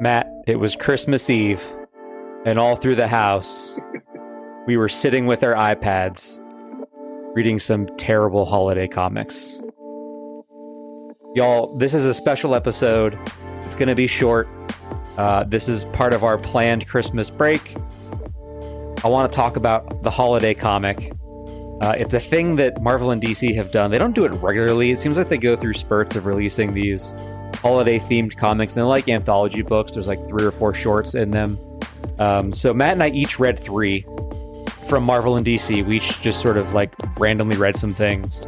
Matt, it was Christmas Eve, and all through the house, we were sitting with our iPads, reading some terrible holiday comics. Y'all, this is a special episode. It's going to be short. Uh, this is part of our planned Christmas break. I want to talk about the holiday comic. Uh, it's a thing that Marvel and DC have done. They don't do it regularly. It seems like they go through spurts of releasing these holiday themed comics. And they're like anthology books. There's like three or four shorts in them. Um, so Matt and I each read three from Marvel and DC. We each just sort of like randomly read some things.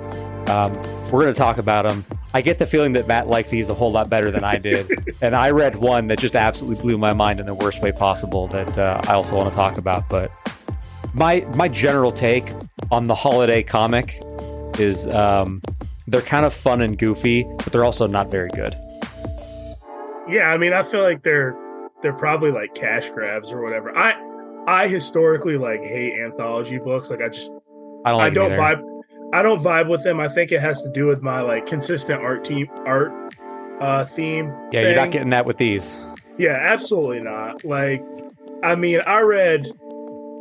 Um, we're going to talk about them. I get the feeling that Matt liked these a whole lot better than I did. and I read one that just absolutely blew my mind in the worst way possible that uh, I also want to talk about. But my my general take on the holiday comic is um, they're kind of fun and goofy, but they're also not very good. Yeah, I mean, I feel like they're they're probably like cash grabs or whatever. I I historically like hate anthology books. Like I just I don't. Like I don't vibe. I don't vibe with them. I think it has to do with my like consistent art team art uh theme. Yeah, thing. you're not getting that with these. Yeah, absolutely not. Like, I mean, I read.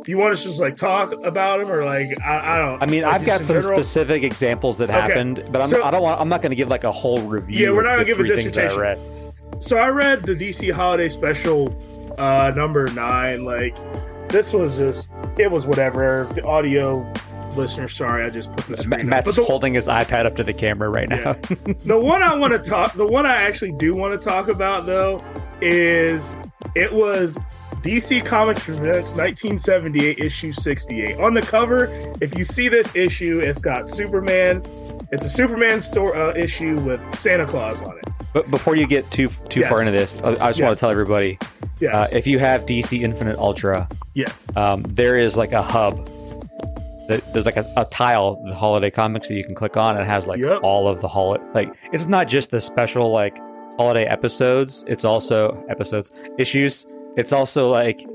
Do you want us to just like talk about them or like I, I don't? I mean, like, I've got some general? specific examples that Okay, happened, but I'm, so- I don't want. I'm not going to give like a whole review. Yeah, we're not gonna give a three things dissertation. So I read the DC Holiday Special, uh, number nine. Like, this was just it was whatever. The audio listener, sorry, I just put the Ma- Matt's the, holding his iPad up to the camera right now. the one I want to talk, the one I actually do want to talk about though, is it was DC Comics Presents 1978 issue 68. On the cover, if you see this issue, it's got Superman. It's a Superman store uh, issue with Santa Claus on it. But before you get too too far into this, I I just want to tell everybody Yes. uh, if you have DC Infinite Ultra, yeah. um, there is like a hub. that- There's like a, a tile, the holiday comics that you can click on. And it has like Yep. all of the holiday. Like it's not just the special like holiday episodes. It's also episodes issues. It's also like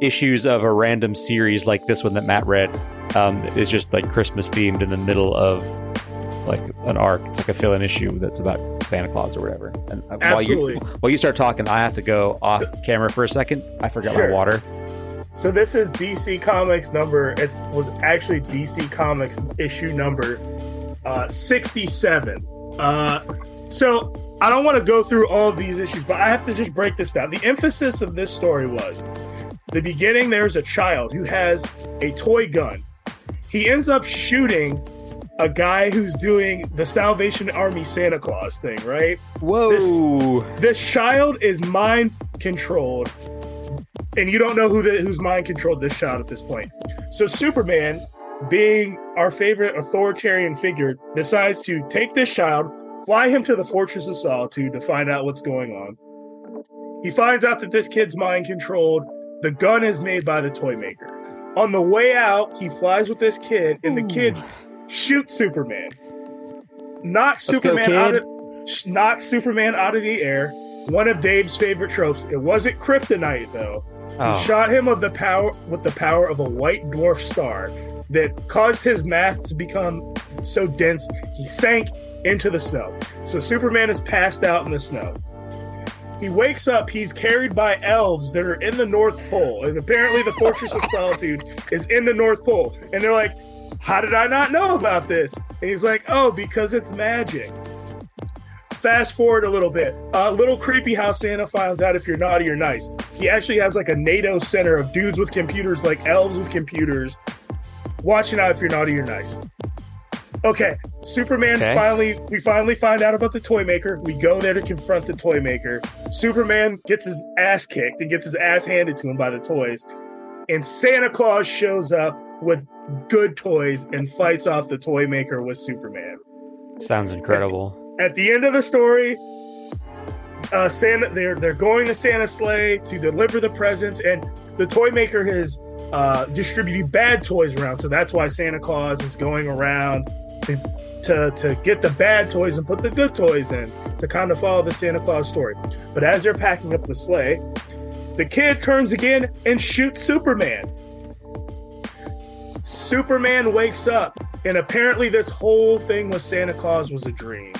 issues of a random series like this one that Matt read. Um, is just like Christmas themed in the middle of like an arc. It's like a fill-in issue that's about Santa Claus or whatever. And uh, while you while you start talking, I have to go off camera for a second. I forgot Sure. my water. So this is DC Comics number. It was actually DC Comics issue number uh, 67. Uh, so I don't want to go through all of these issues, but I have to just break this down. The emphasis of this story was the beginning. There's a child who has a toy gun. He ends up shooting a guy who's doing the Salvation Army Santa Claus thing, right? Whoa! this child is mind controlled and you don't know who the, who's mind controlled this child at this point. So superman being our favorite authoritarian figure decides to take this child fly him to the fortress of solitude to find out what's going on. He finds out that this kid's mind controlled. The gun is made by the toy maker. On the way out he flies with this kid and the kid shoots superman knock Let's superman out of knocks Superman out of the air. One of Dave's favorite tropes. It wasn't kryptonite though. Oh. He shot him of the power with the power of a white dwarf star that caused his math to become so dense he sank into the snow. So Superman is passed out in the snow. He wakes up, he's carried by elves that are in the North Pole. And apparently the Fortress of Solitude is in the North Pole. And they're like, How did I not know about this? And he's like, Oh, because it's magic. Fast forward a little bit. A little creepy how Santa finds out if you're naughty or nice. He actually has like a NATO center of dudes with computers, like elves with computers, watching out if you're naughty or nice. Okay, Superman Okay. finally, we finally find out about the toy maker. We go there to confront the toy maker. Superman gets his ass kicked and gets his ass handed to him by the toys. And Santa Claus shows up with good toys and fights off the toy maker with Superman Sounds incredible. at the end of the story, uh, Santa they're they're going to Santa's sleigh to deliver the presents, and the toy maker has uh, distributed bad toys around. So that's why Santa Claus is going around to, to to get the bad toys and put the good toys in to kind of follow the Santa Claus story. But as they're packing up the sleigh, the kid turns again and shoots Superman. Superman wakes up, and apparently this whole thing with Santa Claus was a dream.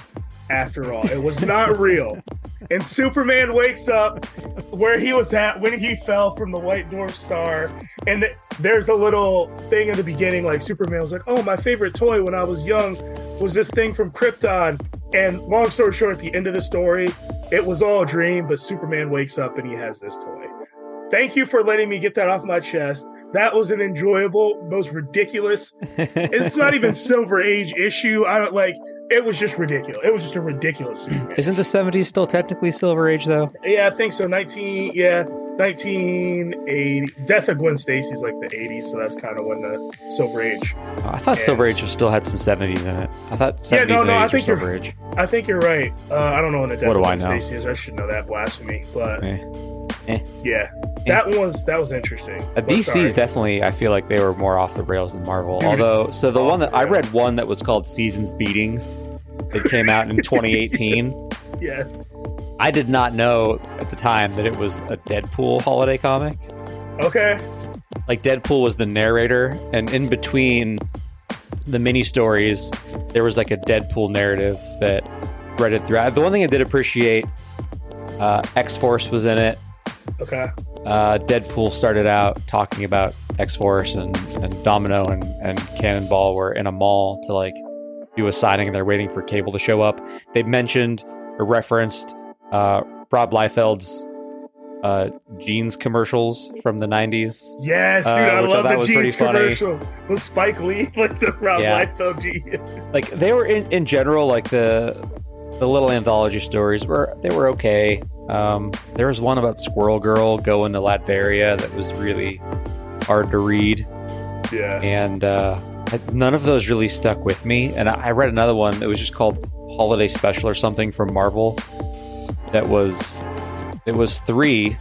After all, it was not real. And Superman wakes up where he was at when he fell from the White Dwarf Star, and there's a little thing at the beginning, like Superman was like, "Oh, my favorite toy when I was young was this thing from Krypton." And long story short, at the end of the story, it was all a dream, but Superman wakes up and he has this toy. Thank you for letting me get that off my chest. That was an enjoyable, most ridiculous. it's not even Silver Age issue. I don't like. It was just ridiculous. It was just a ridiculous. Superman. Isn't the 70s still technically Silver Age though? Yeah, I think so. 19. Yeah, 1980. Death of Gwen Stacy's like the 80s, so that's kind of when the Silver Age. Oh, I thought ends. Silver Age still had some 70s in it. I thought 70s Yeah, no, and no, I think Silver Age. I think you're right. Uh, I don't know when the Death What of do I Gwen know? Stacy is. I should know that blasphemy, but. Eh. yeah, that one was that was interesting. Uh, DC's definitely, I feel like they were more off the rails than Marvel. Although, so the one that I read one that was called Seasons Beatings. It came out in 2018. yes. I did not know at the time that it was a Deadpool holiday comic. Okay. Like Deadpool was the narrator, and in between the mini stories, there was like a Deadpool narrative that threaded throughout. The one thing I did appreciate, uh, X Force was in it. Okay. uh, Deadpool started out talking about X Force and, and Domino and, and Cannonball were in a mall to like do a signing and they're waiting for Cable to show up. They mentioned or referenced uh, Rob Liefeld's uh, jeans commercials from the 90s. Yes, dude, Uh, I which I love the jeans commercials with Spike Lee, like the Rob Yeah. Liefeld jeans. Like they were in, in general, like the the little anthology stories were they were okay. Um, there was one about Squirrel Girl going to Latveria that was really hard to read. Yeah. and uh, I- none of those really stuck with me. And I I read another one It was just called Holiday Special or something from Marvel. That was it was three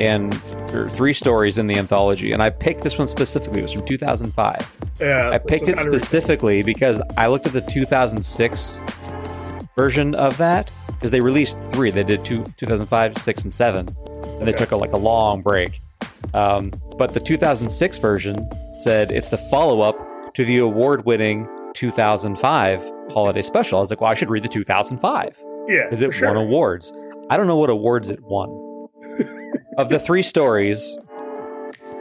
and or three stories in the anthology, and I picked this one specifically. It was from 2005. Yeah. I picked it specifically because I looked at the 2006 version of that because they released three. They did two, 2005, six, and seven, and they took a, like a long break. Um, but the 2006 version said it's the follow up to the award winning 2005 holiday special. I was like, well, I should read the 2005 Yeah. because it sure. won awards. I don't know what awards it won. of the three stories,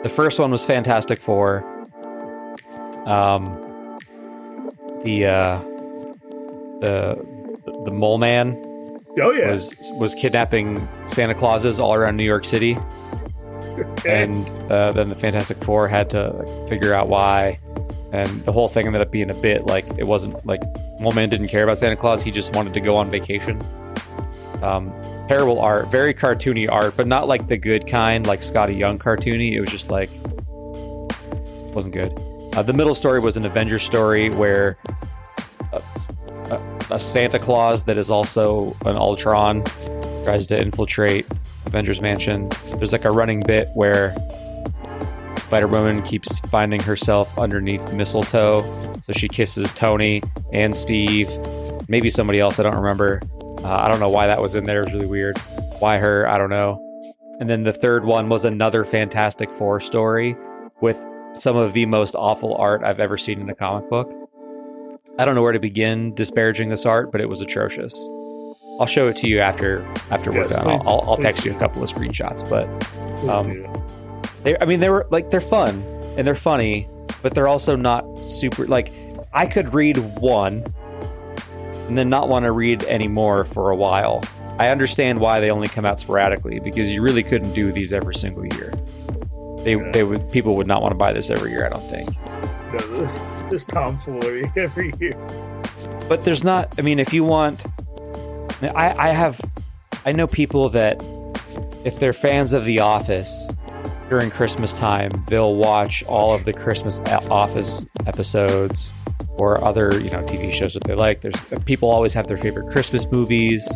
the first one was Fantastic Four. Um, the uh, the the mole man Oh yeah. was was kidnapping Santa Clauses all around New York City, Okay. and uh, then the Fantastic Four had to like, figure out why. And the whole thing ended up being a bit like it wasn't like one Man didn't care about Santa Claus; he just wanted to go on vacation. Um, terrible art, very cartoony art, but not like the good kind, like Skottie Young cartoony. It was just like wasn't good. Uh, the middle story was an Avengers story where a, a, Santa Claus that is also an Ultron tries to infiltrate Avengers Mansion. There's like a running bit where Spider Woman keeps finding herself underneath mistletoe, so she kisses Tony and Steve, maybe somebody else. I don't remember. Uh, I don't know why that was in there. It was really weird. Why her? I don't know. And then the third one was another Fantastic Four story with some of the most awful art I've ever seen in a comic book. I don't know where to begin disparaging this art, but it was atrocious. I'll show it to you after after we're done. please- I'll, I'll, text you a couple of screenshots, but um, they I mean they were like they're fun and they're funny, but they're also not super like I could read one and then not want to read any more for a while. I understand why they only come out sporadically because you really couldn't do these every single year. They Yeah. they would people would not want to buy this every year, I don't think. This tomfoolery every year. But there's not I mean if you want I I have I know people that if they're fans of The Office during Christmas time, they'll watch all of the Christmas Office episodes or other, you know, TV shows that they like. There's people always have their favorite Christmas movies.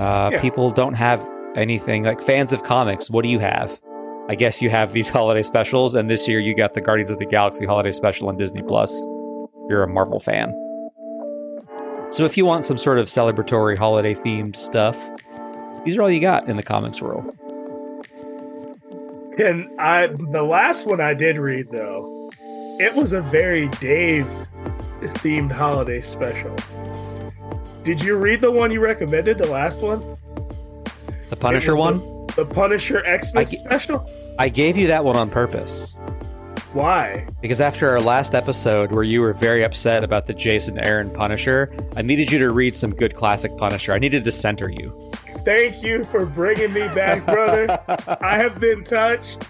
Uh, Yeah. People don't have anything like fans of comics. What do you have? I guess you have these holiday specials, and this year you got the Guardians of the Galaxy holiday special on Disney Plus. You're a Marvel fan. So if you want some sort of celebratory holiday themed stuff, these are all you got in the comics world. And I, the last one I did read though, it was a very Dave themed holiday special. Did you read the one you recommended? The last one. The Punisher one? the- The Punisher Xmas I special? I gave you that one on purpose Why? because after our last episode where you were very upset about the Jason Aaron Punisher, I needed you to read some good classic Punisher. I needed to center you. Thank you for bringing me back, brother. I have been touched.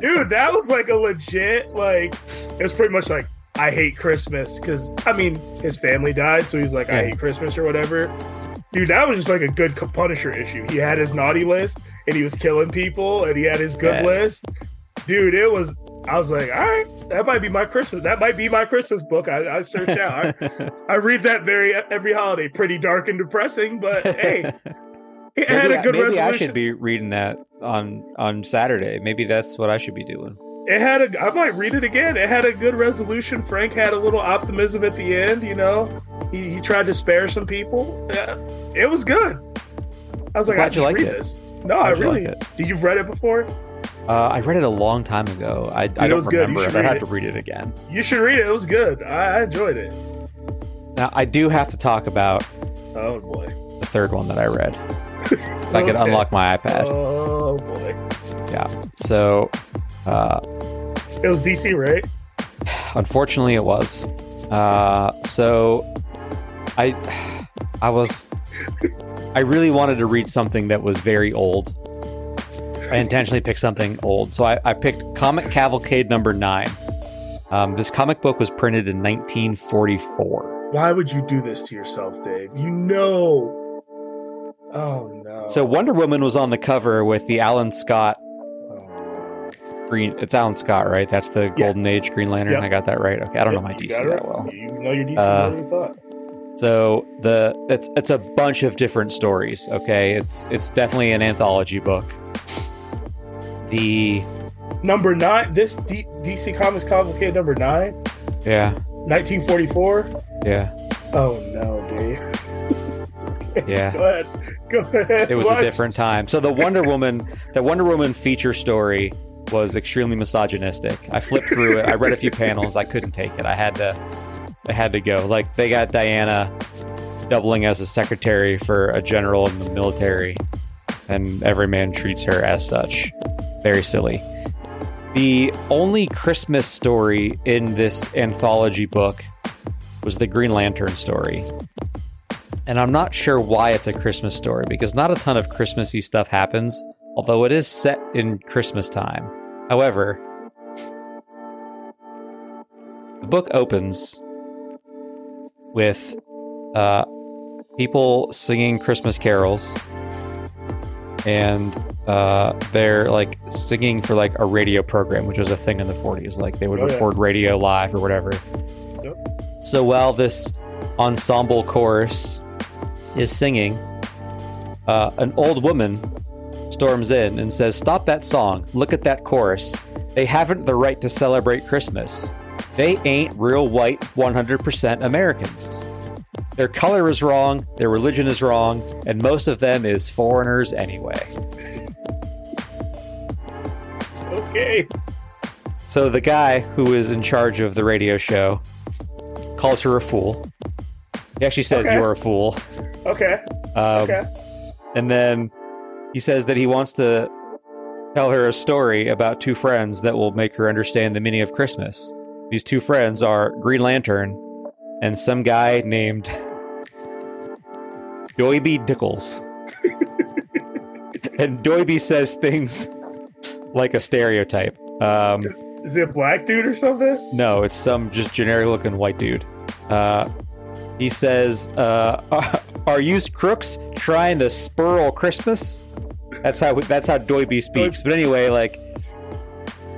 Dude, that was like a legit, like, it was pretty much like, I hate Christmas. Because, I mean, his family died, so he's like, I hate Christmas or whatever. Dude, that was just like a good Punisher issue. He had his naughty list and he was killing people and he had his good Yes. list. Dude, it was, I was like, all right, that might be my Christmas. That might be my Christmas book. I, I search out. I, I read that very every holiday. Pretty dark and depressing, but hey, it had a good maybe resolution. I should be reading that on on Saturday. Maybe that's what I should be doing. It had a. I might read it again. It had a good resolution. Frank had a little optimism at the end. You know, he, he tried to spare some people. Yeah, it was good. I was like, I just liked read it. this. No, I Glad really. liked Did you've read it before? Uh, I read it a long time ago. I, I it don't was good. You remember it. I have it. to read it again. You should read it. It was good. I, I enjoyed it. Now I do have to talk about Oh boy. the third one that I read. If I could unlock my iPad. Oh boy. Yeah. So, uh, It was DC, right? unfortunately, it was. Uh, so, I, I was, I really wanted to read something that was very old. I intentionally picked something old, so I, I picked Comic Cavalcade number nine. Um, this comic book was printed in 1944. Why would you do this to yourself, Dave? You know. Oh no. So Wonder Woman was on the cover with the Alan Scott. Green. It's Alan Scott, right? That's the Golden Age Green Lantern. Yep. I got that right. Okay, I don't know my DC that right. well. You know your DC Uh, more than you thought. So the it's it's a bunch of different stories. Okay, it's it's definitely an anthology book. The Number nine. This D- DC Comics Complicated number nine, yeah 1944. yeah Oh no, Dave. Okay, Yeah. Go ahead. Go ahead. it was What? a different time. So the Wonder Woman the Wonder Woman feature story was extremely misogynistic. I flipped through it. I read a few panels. I couldn't take it. I had to I had to go. Like they got Diana doubling as a secretary for a general in the military, and every man treats her as such. Very silly. The only Christmas story in this anthology book was the Green Lantern story. And I'm not sure why it's a Christmas story because not a ton of Christmassy stuff happens, although it is set in Christmas time. However, the book opens with uh, people singing Christmas carols, and uh, they're like singing for like a radio program, which was a thing in the 40s. Like they would Oh, yeah. record radio live or whatever. So while this ensemble chorus is singing, uh, an old woman storms in and says, Stop that song. Look at that chorus. They haven't the right to celebrate Christmas. They ain't real white 100% Americans. Their color is wrong, their religion is wrong, and most of them is foreigners anyway. Okay. So the guy who is in charge of the radio show calls her a fool. He actually says, Okay. You're a fool. Okay. Um, Okay. And then he says that he wants to tell her a story about two friends that will make her understand the meaning of Christmas. These two friends are Green Lantern and some guy named Doiby Dickles. and Doiby says things like a stereotype. Um, Is it a black dude or something? no, it's some just generic looking white dude. Uh, he says, uh, are, "Are you crooks trying to spurl Christmas?" That's how that's how Doiby speaks. But anyway, like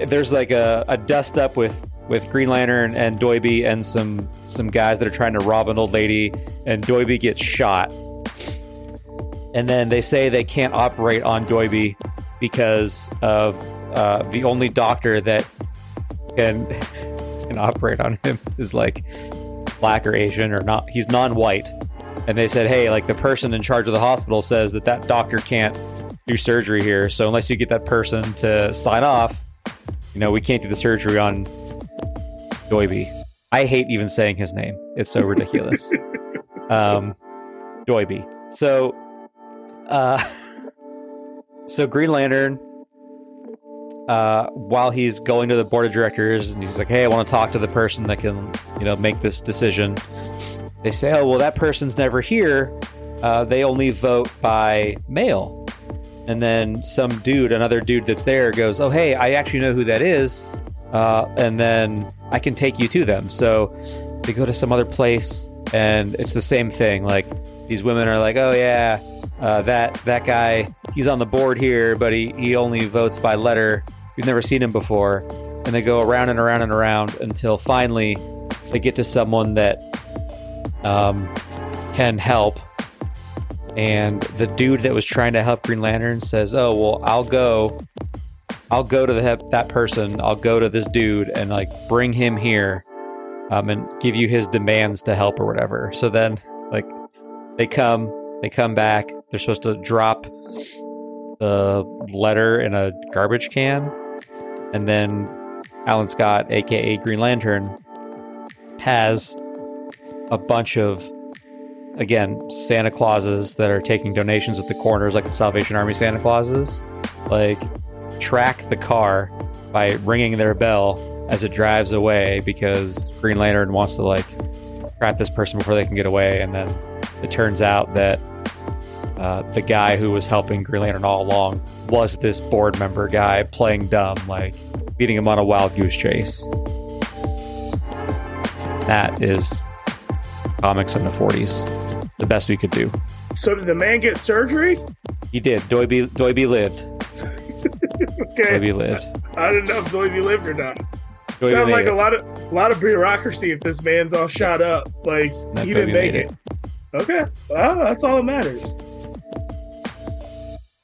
there's like a, a dust up with with Green Lantern and Doiby and some some guys that are trying to rob an old lady, and Doiby gets shot. And then they say they can't operate on Doiby because of uh, the only doctor that can can operate on him is like black or Asian or not. He's non-white, and they said, hey, like the person in charge of the hospital says that that doctor can't do surgery here. So unless you get that person to sign off, you know, we can't do the surgery on Doiby. I hate even saying his name. It's so ridiculous. um, Doiby. So, uh, so Green Lantern, uh, while he's going to the board of directors, and he's like, "Hey, I want to talk to the person that can, you know, make this decision." They say, "Oh, well, that person's never here. Uh, they only vote by mail." And then some dude, another dude that's there, goes, "Oh, hey, I actually know who that is, uh, and then I can take you to them." So they go to some other place, and it's the same thing. Like these women are like, "Oh yeah, uh, that that guy, he's on the board here, but he he only votes by letter. We've never seen him before." And they go around and around and around until finally they get to someone that um, can help. And the dude that was trying to help Green Lantern says, "Oh well, I'll go. I'll go to the that person. I'll go to this dude and like bring him here, um, and give you his demands to help or whatever." So then, like, they come, they come back. They're supposed to drop the letter in a garbage can, and then Alan Scott, aka Green Lantern, has a bunch of again Santa Clauses that are taking donations at the corners, like the Salvation Army Santa Clauses, like track the car by ringing their bell as it drives away because Green Lantern wants to like trap this person before they can get away, and then it turns out that uh, the guy who was helping Green Lantern all along was this board member guy playing dumb, like beating him on a wild goose chase. That is comics in the 40s. The best we could do. So did the man get surgery? He did. Doiby, Doiby lived. Okay. Doiby lived. I don't know if Doiby lived or not. Doiby Sounds like it. a lot of a lot of bureaucracy if this man's all shot up. Like No, he didn't make made it. Okay. Well, that's all that matters.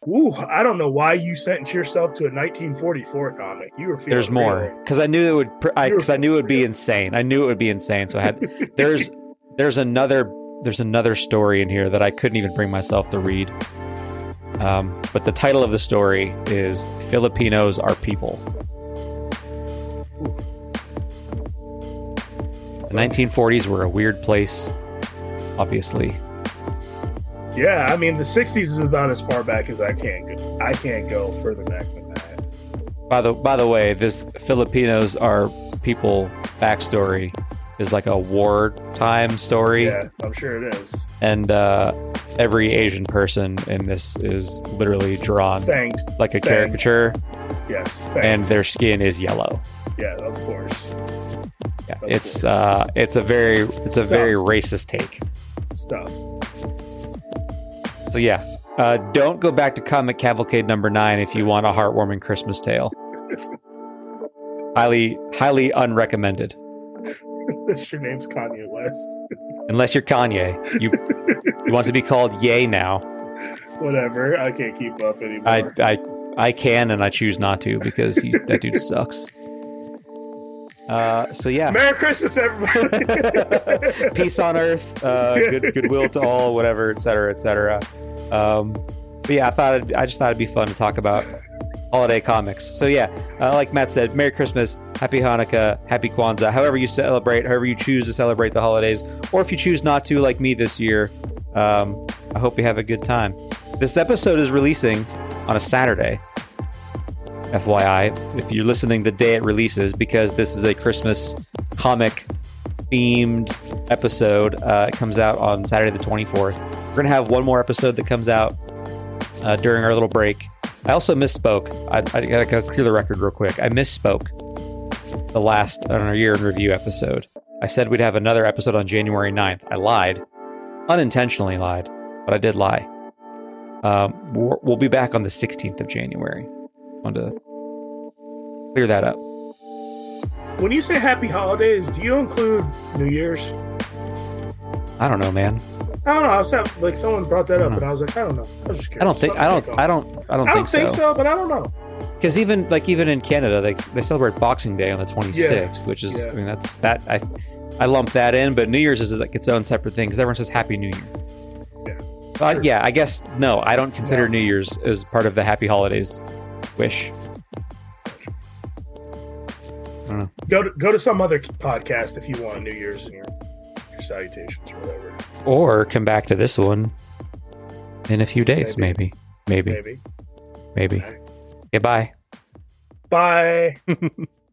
Ooh, I don't know why you sentenced yourself to a 1944 comic. You were feeling There's more because I knew it would. Because I, You were 'cause I knew it would be real. insane. I knew it would be insane. So I had. There's there's another there's another story in here that I couldn't even bring myself to read. Um, but the title of the story is Filipinos Are People. The 1940s were a weird place, obviously. Yeah, I mean the 60s is about as far back as I can go. I can't go further back than that. By the by the way, this Filipinos Are People backstory is like a wartime story. Yeah, I'm sure it is. and uh, every Asian person in this is literally drawn Thanked. like a caricature, Yes. And their skin is yellow. yeah, of course. Yeah, Of it's course. uh, it's a very it's a Tough. very racist take. Stuff. So yeah, uh, don't go back to Comic Cavalcade number nine if you want a heartwarming Christmas tale. highly highly unrecommended. your name's Kanye West. Unless you're Kanye, you you want to be called Yay now. Whatever. I can't keep up anymore. I I I can and I choose not to because he, that dude sucks. Uh, so yeah. Merry Christmas, everybody. peace on earth, uh, good goodwill to all, whatever, et cetera, et cetera. Um, but yeah, I thought I just thought it'd be fun to talk about holiday comics. So yeah, uh, like Matt said, Merry Christmas, Happy Hanukkah, Happy Kwanzaa, however you celebrate, however you choose to celebrate the holidays, or if you choose not to, like me this year, um, I hope you have a good time. This episode is releasing on a Saturday. FYI, if you're listening the day it releases, because this is a Christmas comic themed episode. Uh, it comes out on Saturday the 24th. We're going to have one more episode that comes out uh, during our little break. I also misspoke. I, I got to clear the record real quick. I misspoke the last on our year in review episode. I said we'd have another episode on January 9th. I lied. Unintentionally lied, but I did lie. Um, we'll be back on the 16th of January. Want to clear that up. when you say happy holidays, do you include New Year's? I don't know, man. I don't know. I was having, like someone brought that up, don't and I was like, I don't know. I was just curious. I don't think. I don't. I don't. I don't, I don't think, think so. but I don't know. Because even like even in Canada, they they celebrate Boxing Day on the 26th, which is Yeah. I mean that's that I I lump that in, but New Year's is like its own separate thing because everyone says Happy New Year. Yeah. But Sure. yeah, I guess no, I don't consider No. New Year's as part of the Happy Holidays wish. Know. Go to go to some other podcast if you want New Year's and your your salutations or whatever. Or come back to this one in a few days, maybe. Maybe. Maybe. Maybe. Okay, bye. Bye.